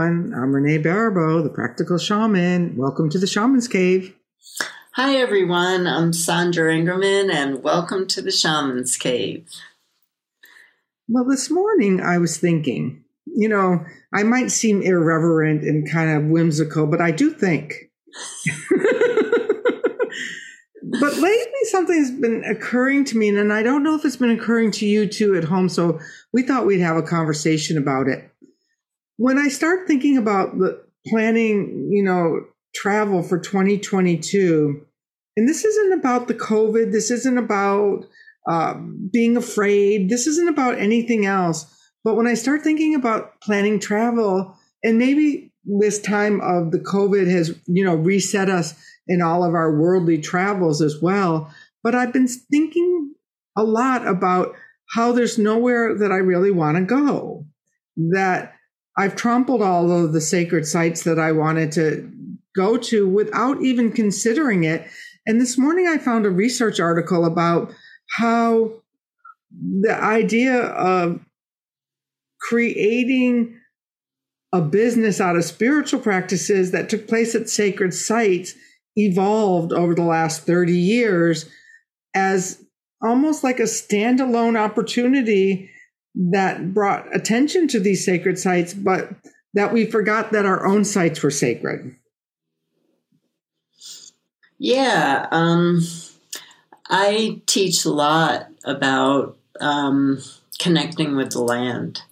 Everyone. I'm Renee Baribeau, the Practical Shaman. Welcome to the Shaman's Cave. Hi, everyone. I'm Sandra Ingerman, and welcome to the Shaman's Cave. Well, this morning I was thinking, you know, I might seem irreverent and kind of whimsical, but I do think. but lately something's been occurring to me, and I don't know if it's been occurring to you too at home. So we thought we'd have a conversation about it when I start thinking about the planning, you know, travel for 2022, and this isn't about the COVID, this isn't about uh, being afraid, this isn't about anything else. But when I start thinking about planning travel, and maybe this time of the COVID has, you know, reset us in all of our worldly travels as well. But I've been thinking a lot about how there's nowhere that I really want to go. That I've trampled all of the sacred sites that I wanted to go to without even considering it. And this morning I found a research article about how the idea of creating a business out of spiritual practices that took place at sacred sites evolved over the last 30 years as almost like a standalone opportunity that brought attention to these sacred sites, but that we forgot that our own sites were sacred. Yeah, um, I teach a lot about um, connecting with the land.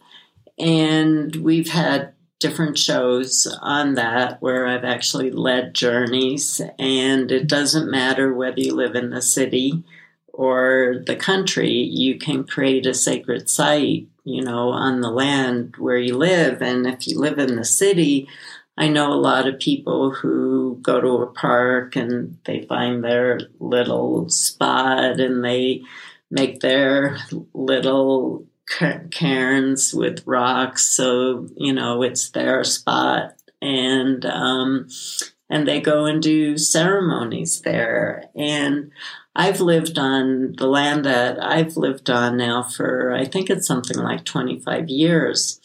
And we've had different shows on that where I've actually led journeys. And it doesn't matter whether you live in the city or the country, you can create a sacred site, you know, on the land where you live. And if you live in the city, I know a lot of people who go to a park and they find their little spot and they make their little cairns with rocks. So you know it's their spot. And um, and they go and do ceremonies there. And I've lived on the land that I've lived on now for, I think it's something like 25 years.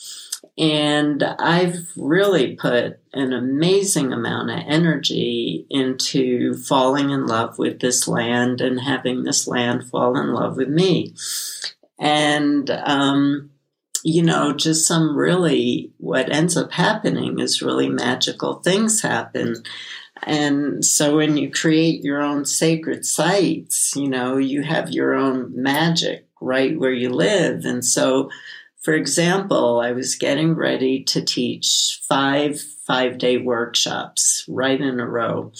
And I've really put an amazing amount of energy into falling in love with this land and having this land fall in love with me. And, um, you know, just some really, what ends up happening is really magical things happen. And so when you create your own sacred sites, you know, you have your own magic right where you live. And so, for example, I was getting ready to teach five five day workshops right in a row.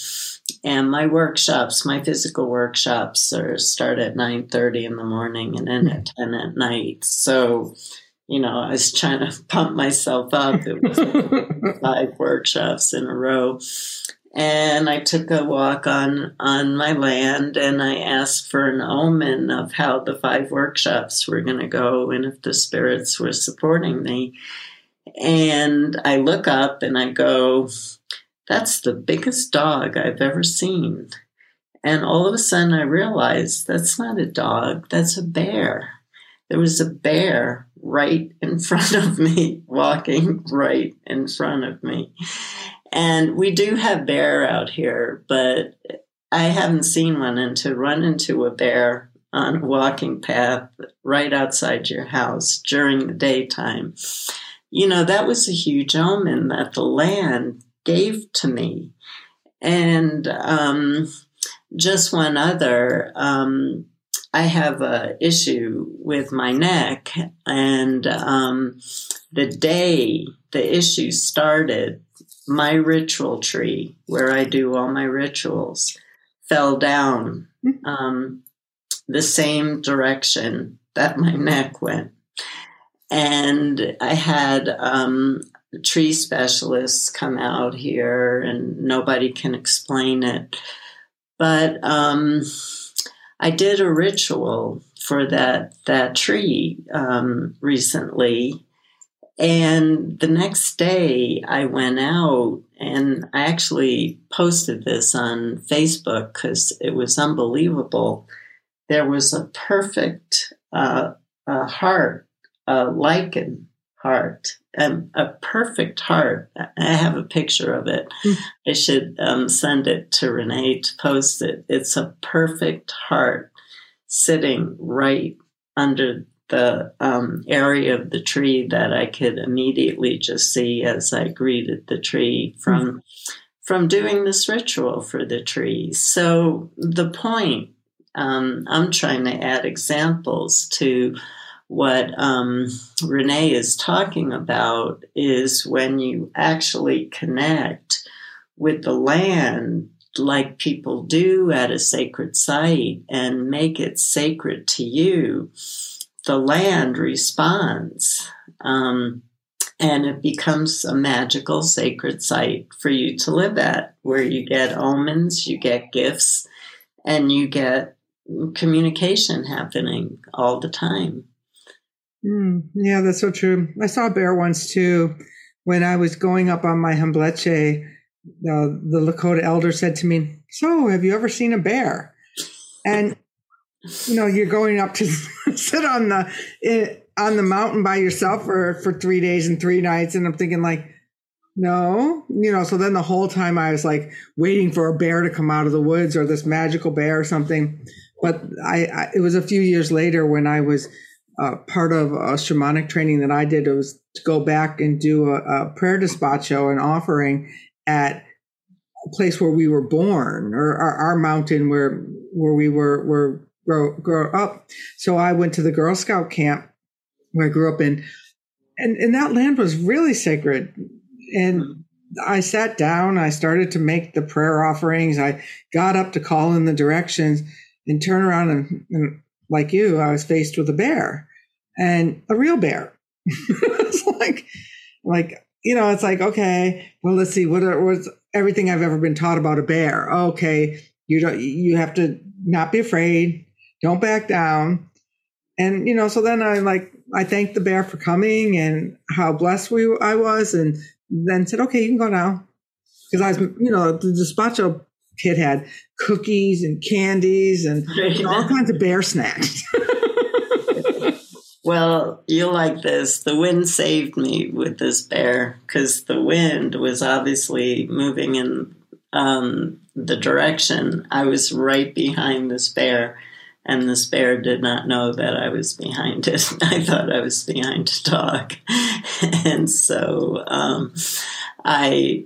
And my workshops, my physical workshops are start at 9:30 in the morning and end at 10 at night. So, you know, I was trying to pump myself up. It was five workshops in a row and I took a walk on on my land and I asked for an omen of how the five workshops were going to go and if the spirits were supporting me. And I look up and I go, that's the biggest dog I've ever seen. And all of a sudden I realized that's not a dog, that's a bear. There was a bear right in front of me, walking right in front of me. And we do have bear out here, but I haven't seen one. And to run into a bear on a walking path right outside your house during the daytime, you know, that was a huge omen that the land gave to me. And um, just one other, um, I have a issue with my neck, and um, the day the issue started, my ritual tree where I do all my rituals fell down hmm. um, the same direction that my neck went. And I had um, tree specialists come out here, and nobody can explain it. But um, I did a ritual for that that tree um, recently, and the next day, I went out and I actually posted this on Facebook because it was unbelievable. There was a perfect uh, a heart, a lichen heart, um, a perfect heart. I have a picture of it. Mm. I should um, send it to Renee to post it. It's a perfect heart sitting right under the um, area of the tree that I could immediately just see as I greeted the tree from mm. from doing this ritual for the tree. So the point um, I'm trying to add examples to what um, Renee is talking about is when you actually connect with the land like people do at a sacred site and make it sacred to you, the land responds. Um, and it becomes a magical sacred site for you to live at, where you get omens, you get gifts, and you get communication happening all the time. Mm, yeah, that's so true. I saw a bear once too. When I was going up on my Hambleche, uh, the Lakota elder said to me, "So, have you ever seen a bear?" And you know, you're going up to sit on the eh, on the mountain by yourself for for three days and three nights, and I'm thinking like, no, you know. So then the whole time I was like waiting for a bear to come out of the woods or this magical bear or something. But I, I it was a few years later when I was uh, part of a shamanic training that I did it was to go back and do a, a prayer despacho, an offering at a place where we were born or our, our mountain where where we were were grow grow up. So I went to the Girl Scout camp where I grew up in, and and that land was really sacred. And I sat down. I started to make the prayer offerings. I got up to call in the directions and turn around and, and like you, I was faced with a bear and a real bear. it's like, like, you know, it's like, okay, well, let's see, what was everything I've ever been taught about a bear? Okay. You don't, you have to not be afraid. Don't back down. And, you know, so then I like, I thanked the bear for coming and how blessed we I was. And then said, okay, you can go now. Cause I was, you know, the despacho kid had cookies and candies and all kinds of bear snacks. well, you'll like this. The wind saved me with this bear because the wind was obviously moving in um, the direction. I was right behind this bear, and this bear did not know that I was behind it. I thought I was behind a dog. and so um, I,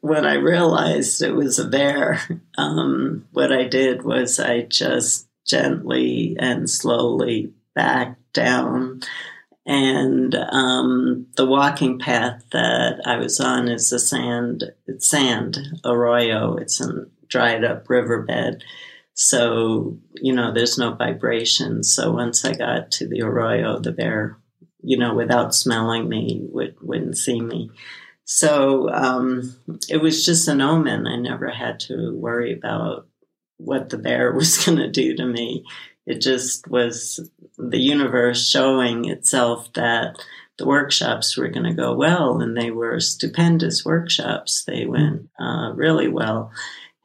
when I realized it was a bear, um, what I did was I just gently and slowly backed down. And um, the walking path that I was on is a sand, it's sand arroyo. It's a dried up riverbed. So, you know, there's no vibration. So once I got to the arroyo, the bear, you know, without smelling me, would, wouldn't see me. So um, it was just an omen. I never had to worry about what the bear was going to do to me. It just was the universe showing itself that the workshops were going to go well, and they were stupendous workshops. They went uh, really well,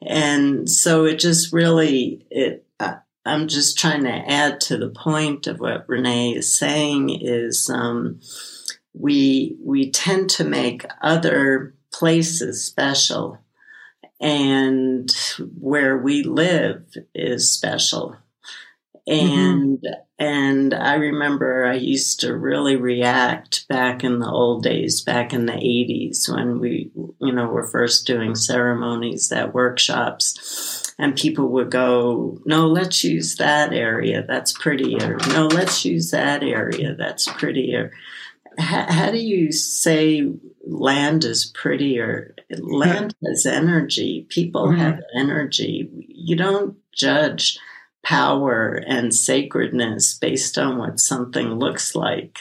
and so it just really it. I'm just trying to add to the point of what Renee is saying is. Um, we we tend to make other places special and where we live is special and mm-hmm. and i remember i used to really react back in the old days back in the 80s when we you know were first doing ceremonies at workshops and people would go no let's use that area that's prettier no let's use that area that's prettier how, how do you say land is prettier? Land has energy. People mm-hmm. have energy. You don't judge power and sacredness based on what something looks like.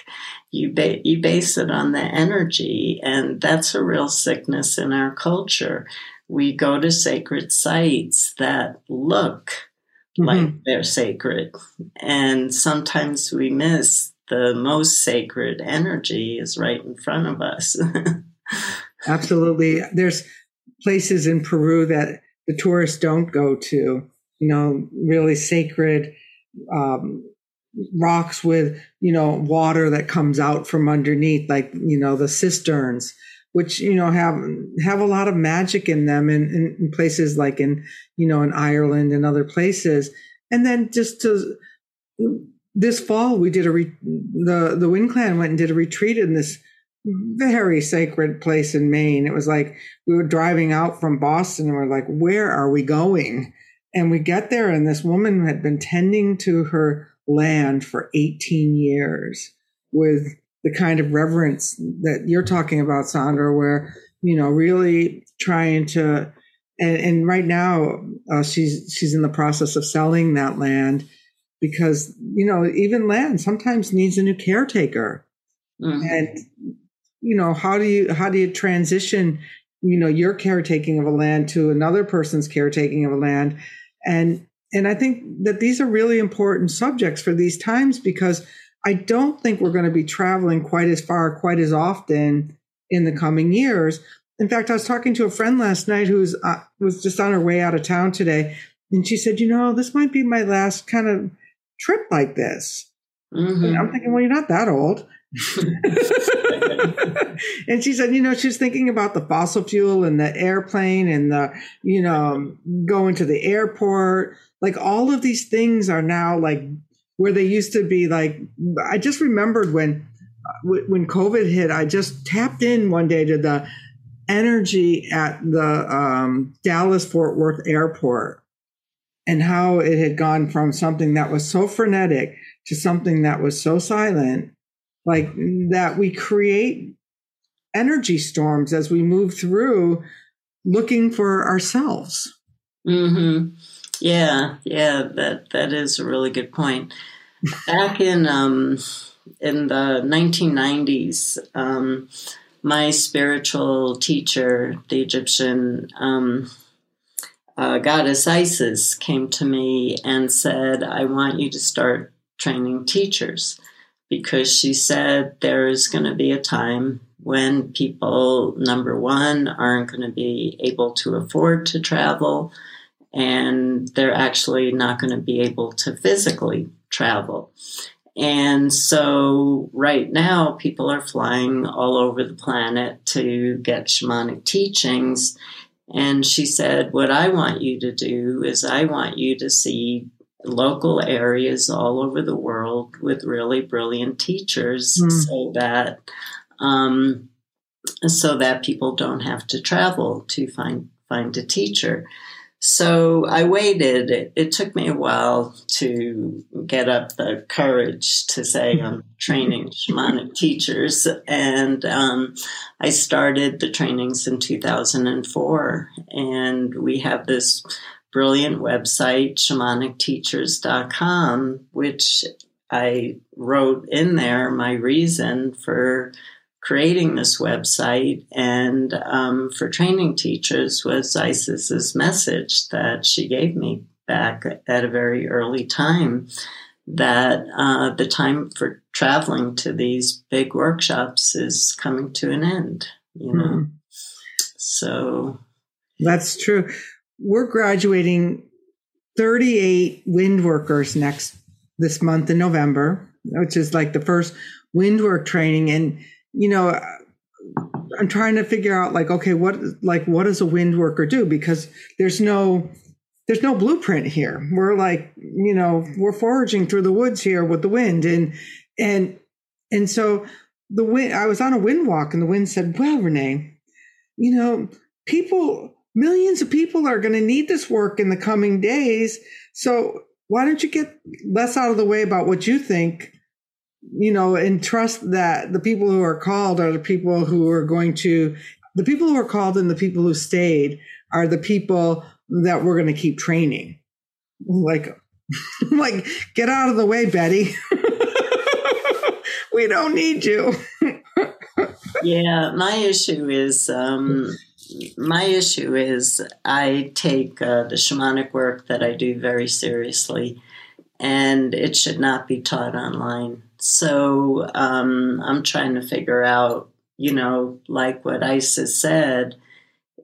You, ba- you base it on the energy, and that's a real sickness in our culture. We go to sacred sites that look mm-hmm. like they're sacred, and sometimes we miss the most sacred energy is right in front of us. Absolutely. There's places in Peru that the tourists don't go to, you know, really sacred um, rocks with you know water that comes out from underneath like you know the cisterns which you know have have a lot of magic in them in, in, in places like in you know in ireland and other places. And then just to this fall we did a re, the the wind clan went and did a retreat in this very sacred place in maine. It was like we were driving out from boston and we're like where are we going and we get there and this woman had been tending to her land for 18 years with the kind of reverence that you're talking about, Sandra, where, you know, really trying to, and, and right now uh, she's, she's in the process of selling that land because, you know, even land sometimes needs a new caretaker. Mm-hmm. And, you know, how do you, how do you transition, you know, your caretaking of a land to another person's caretaking of a land? And and I think that these are really important subjects for these times because I don't think we're going to be traveling quite as far, quite as often in the coming years. In fact, I was talking to a friend last night who's uh, was just on her way out of town today, and she said, "You know, this might be my last kind of trip like this." Mm-hmm. I'm thinking, well, you're not that old. and she said, you know, she's thinking about the fossil fuel and the airplane and the, you know, going to the airport. Like all of these things are now like where they used to be like, I just remembered when, when COVID hit, I just tapped in one day to the energy at the um, Dallas Fort Worth airport and how it had gone from something that was so frenetic to something that was so silent like that we create energy storms as we move through looking for ourselves. Mm-hmm. Yeah, yeah, that that is a really good point. Back in um, in the 1990s, um, my spiritual teacher, the Egyptian um, uh, goddess Isis, came to me and said, "I want you to start training teachers." Because she said there is going to be a time when people, number one, aren't going to be able to afford to travel, and they're actually not going to be able to physically travel. And so, right now, people are flying all over the planet to get shamanic teachings. And she said, What I want you to do is, I want you to see local areas all over the world with really brilliant teachers mm. so that um, so that people don't have to travel to find find a teacher. So I waited. It, it, took me a while to get up the courage to say I'm training shamanic teachers, and um, I started the trainings in 2004. And we have this brilliant website, shamanicteachers.com, which I wrote in there my reason for creating this website and um, for training teachers was Isis's message that she gave me back at a very early time that uh, the time for traveling to these big workshops is coming to an end, you know. Mm. So that's true we're graduating 38 wind workers next this month in November, which is like the first wind work training. And, you know, I'm trying to figure out like, okay, what, like, what does a wind worker do? Because there's no, there's no blueprint here. We're like, you know, we're foraging through the woods here with the wind. And, and, and so the wind, I was on a wind walk and the wind said, well, Renee, you know, people, millions of people are going to need this work in the coming days. So why don't you get less out of the way about what you think, you know, and trust that the people who are called are the people who are going to, the people who are called and the people who stayed are the people that we're going to keep training. Like, like, get out of the way, Betty. we don't need you. yeah, my issue is um, my issue is I take uh, the shamanic work that I do very seriously, and it should not be taught online. So um, I'm trying to figure out, you know, like what Isis said,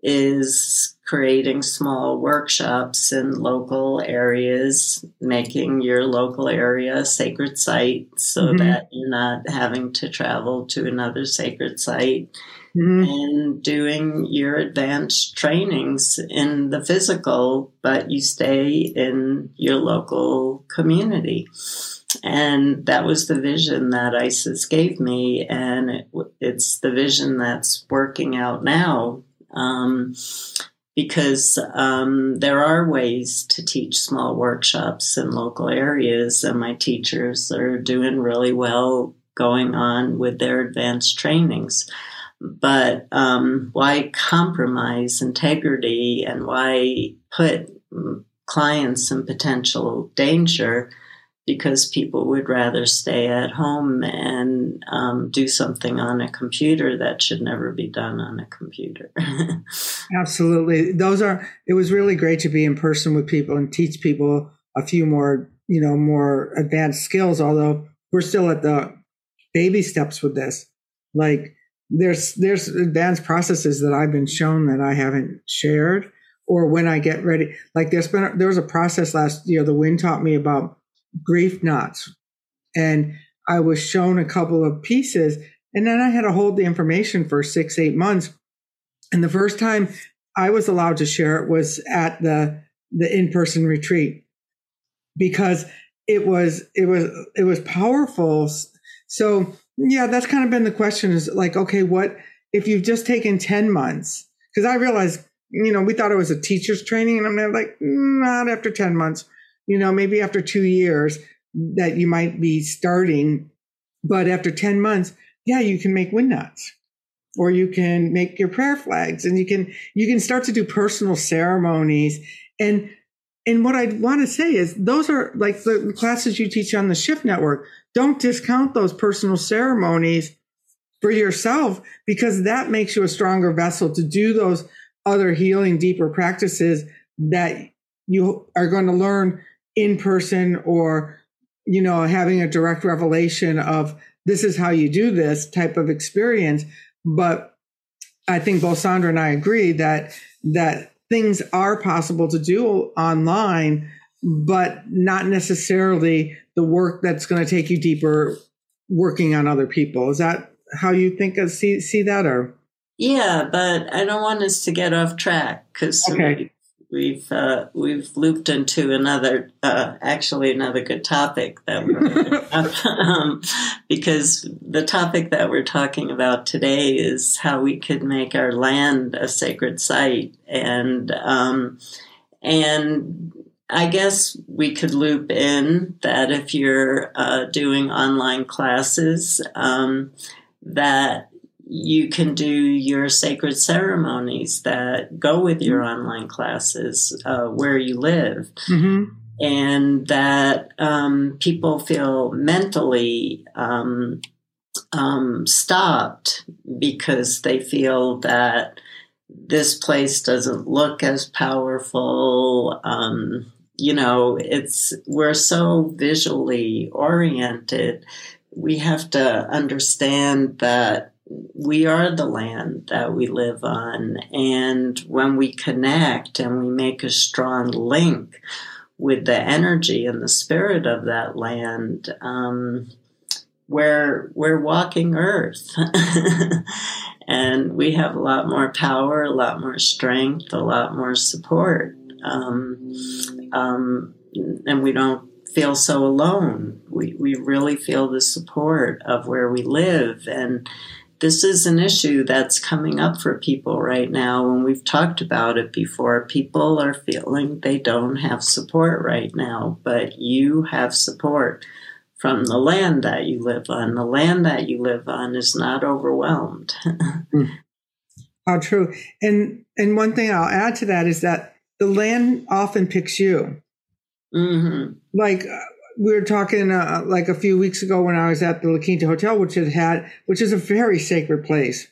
is creating small workshops in local areas, making your local area a sacred site so mm-hmm. that you're not having to travel to another sacred site. Mm-hmm. And doing your advanced trainings in the physical, but you stay in your local community. And that was the vision that Isis gave me. And it, it's the vision that's working out now. Um, because um, there are ways to teach small workshops in local areas, and my teachers are doing really well going on with their advanced trainings. But um, why compromise integrity and why put clients in potential danger because people would rather stay at home and um, do something on a computer that should never be done on a computer. Absolutely. Those are, it was really great to be in person with people and teach people a few more, you know, more advanced skills, although we're still at the baby steps with this. Like, there's there's advanced processes that I've been shown that I haven't shared, or when I get ready. Like there's been there was a process last year. The wind taught me about grief knots. And I was shown a couple of pieces and then I had to hold the information for six, eight months. And the first time I was allowed to share it was at the, the in-person retreat because it was, it was, it was powerful. So yeah, that's kind of been the question is like, okay, what if you've just taken 10 months? Cause I realized, you know, we thought it was a teacher's training and I'm like, not after 10 months you know, maybe after two years that you might be starting, but after 10 months, yeah, you can make wind knots or you can make your prayer flags and you can, you can start to do personal ceremonies. And, and what I want to say is those are like the classes you teach on the shift network. Don't discount those personal ceremonies for yourself because that makes you a stronger vessel to do those other healing, deeper practices that you are going to learn in person or you know having a direct revelation of this is how you do this type of experience but i think both sandra and i agree that that things are possible to do online but not necessarily the work that's going to take you deeper working on other people. Is that how you think of see see that or? Yeah but i don't want us to get off track because okay we've uh, we've looped into another uh, actually another good topic that we're um, because the topic that we're talking about today is how we could make our land a sacred site. And um, and I guess we could loop in that if you're uh, doing online classes um, that you can do your sacred ceremonies that go with your mm-hmm. online classes uh, where you live. Mm-hmm. And that um, people feel mentally um, um, stopped because they feel that this place doesn't look as powerful. Um, you know, it's we're so visually oriented. We have to understand that we are the land that we live on. And when we connect and we make a strong link with the energy and the spirit of that land, um, we're, we're walking earth. and we have a lot more power, a lot more strength, a lot more support. Um, um, and we don't feel so alone. We, we really feel the support of where we live. And this is an issue that's coming up for people right now. And we've talked about it before. People are feeling they don't have support right now, but you have support from the land that you live on. The land that you live on is not overwhelmed. How true. And and one thing I'll add to that is that the land often picks you. Mm-hmm. Like we were talking uh, like a few weeks ago when I was at the La Quinta Hotel, which had had, which is a very sacred place.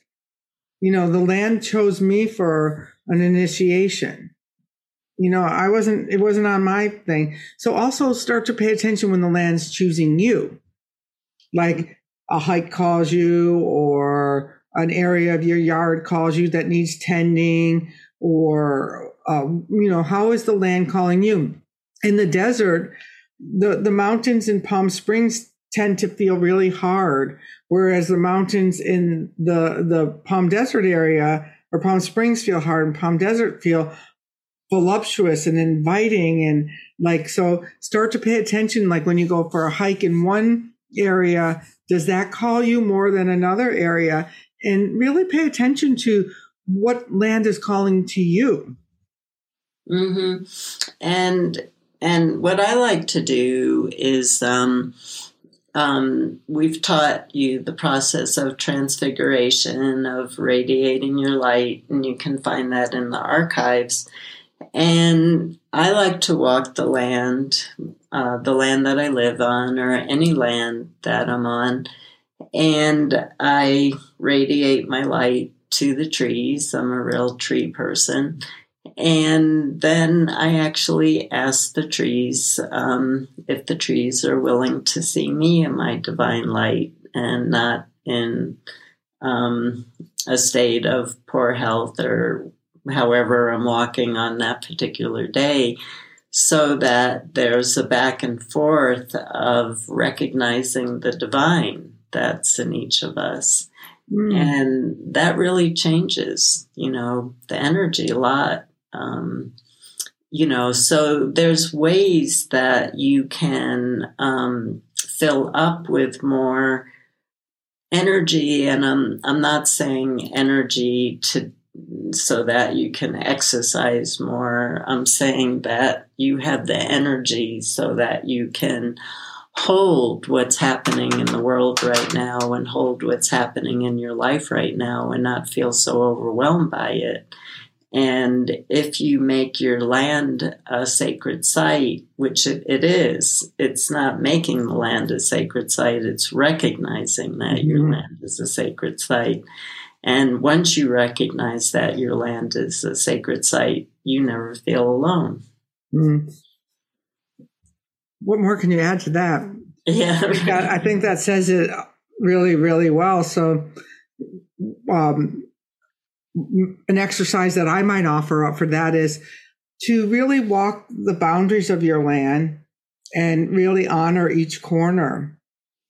You know, the land chose me for an initiation. You know, I wasn't, it wasn't on my thing. So also start to pay attention when the land's choosing you. Like a hike calls you or, an area of your yard calls you that needs tending or uh, you know how is the land calling you in the desert the the mountains in palm springs tend to feel really hard whereas the mountains in the the palm desert area or palm springs feel hard and palm desert feel voluptuous and inviting and like so start to pay attention like when you go for a hike in one area does that call you more than another area and really pay attention to what land is calling to you. Mm-hmm. And and what I like to do is um, um, we've taught you the process of transfiguration, of radiating your light, and you can find that in the archives. And I like to walk the land, uh, the land that I live on, or any land that I'm on, and I radiate my light to the trees. I'm a real tree person. And then I actually ask the trees um, if the trees are willing to see me in my divine light and not in um, a state of poor health or however I'm walking on that particular day, so that there's a back and forth of recognizing the divine that's in each of us. Mm. And that really changes, you know, the energy a lot. Um, you know, so there's ways that you can um, fill up with more energy. And I'm, I'm not saying energy to so that you can exercise more. I'm saying that you have the energy so that you can hold what's happening in the world right now and hold what's happening in your life right now and not feel so overwhelmed by it. And if you make your land a sacred site, which it, it is, it's not making the land a sacred site, it's recognizing that mm-hmm. your land is a sacred site. And once you recognize that your land is a sacred site, you never feel alone. Mm-hmm what more can you add to that? Yeah, I think that says it really, really well. So, um, an exercise that I might offer up for that is to really walk the boundaries of your land and really honor each corner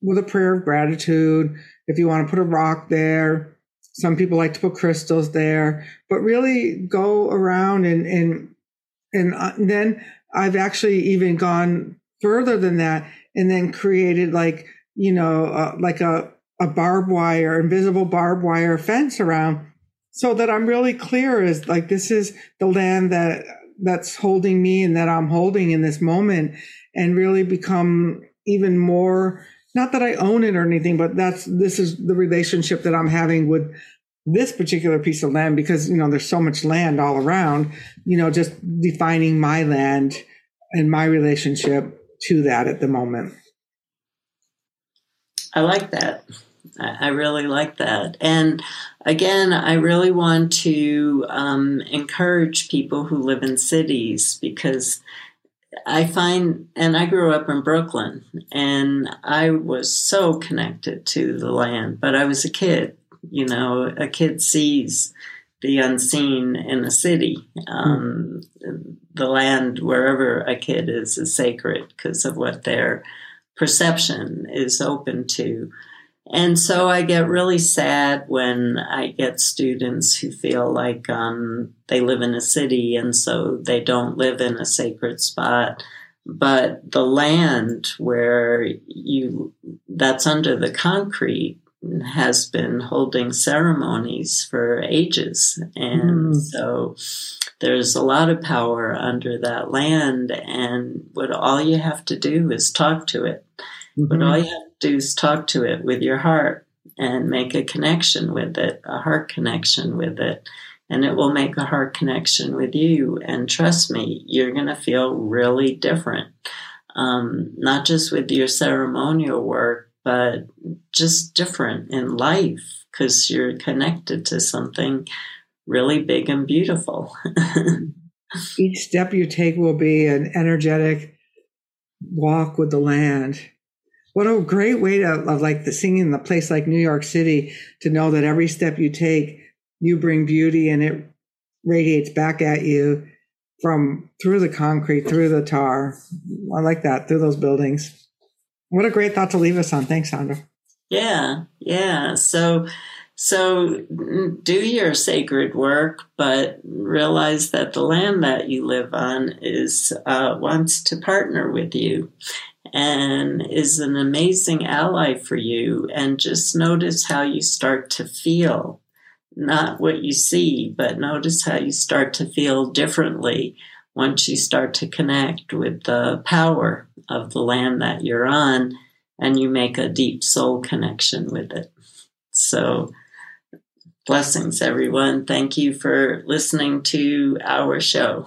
with a prayer of gratitude. If you want to put a rock there, some people like to put crystals there, but really go around and and and, uh, then I've actually even gone further than that and then created like you know uh, like a a barbed wire invisible barbed wire fence around so that i'm really clear is like this is the land that that's holding me and that i'm holding in this moment and really become even more not that i own it or anything but that's this is the relationship that i'm having with this particular piece of land because you know there's so much land all around you know just defining my land and my relationship to that at the moment. I like that. I really like that. And again, I really want to um, encourage people who live in cities because I find, and I grew up in Brooklyn and I was so connected to the land, but I was a kid. You know, a kid sees the unseen in a city. Um, the land, wherever a kid is, is sacred because of what their perception is open to. And so I get really sad when I get students who feel like um, they live in a city and so they don't live in a sacred spot. But the land where you, that's under the concrete, has been holding ceremonies for ages. And mm. so there's a lot of power under that land. And what all you have to do is talk to it. Mm-hmm. What all you have do is talk to it with your heart and make a connection with it, a heart connection with it. And it will make a heart connection with you. And trust me, you're going to feel really different. Um, not just with your ceremonial work, but just different in life because you're connected to something really big and beautiful. Each step you take will be an energetic walk with the land. What a great way to of like the singing in a place like New York City to know that every step you take, you bring beauty and it radiates back at you from through the concrete, through the tar. I like that, through those buildings. What a great thought to leave us on. Thanks, Sandra. Yeah, yeah. So so do your sacred work, but realize that the land that you live on is uh, wants to partner with you and is an amazing ally for you. And just notice how you start to feel, not what you see, but notice how you start to feel differently once you start to connect with the power of the land that you're on and you make a deep soul connection with it. So Blessings, everyone. Thank you for listening to our show.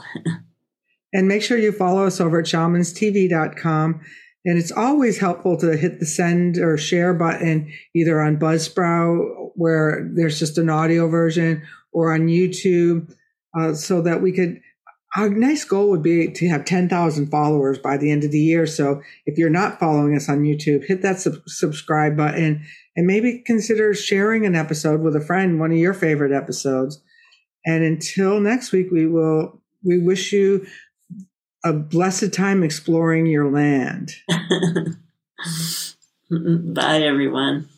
and make sure you follow us over at shamanstv.com. And it's always helpful to hit the send or share button either on Buzzsprout, where there's just an audio version, or on YouTube, uh, so that we could. Our nice goal would be to have 10,000 followers by the end of the year. So if you're not following us on YouTube, hit that sub- subscribe button and maybe consider sharing an episode with a friend, one of your favorite episodes. And until next week, we will, we wish you a blessed time exploring your land. Bye, everyone.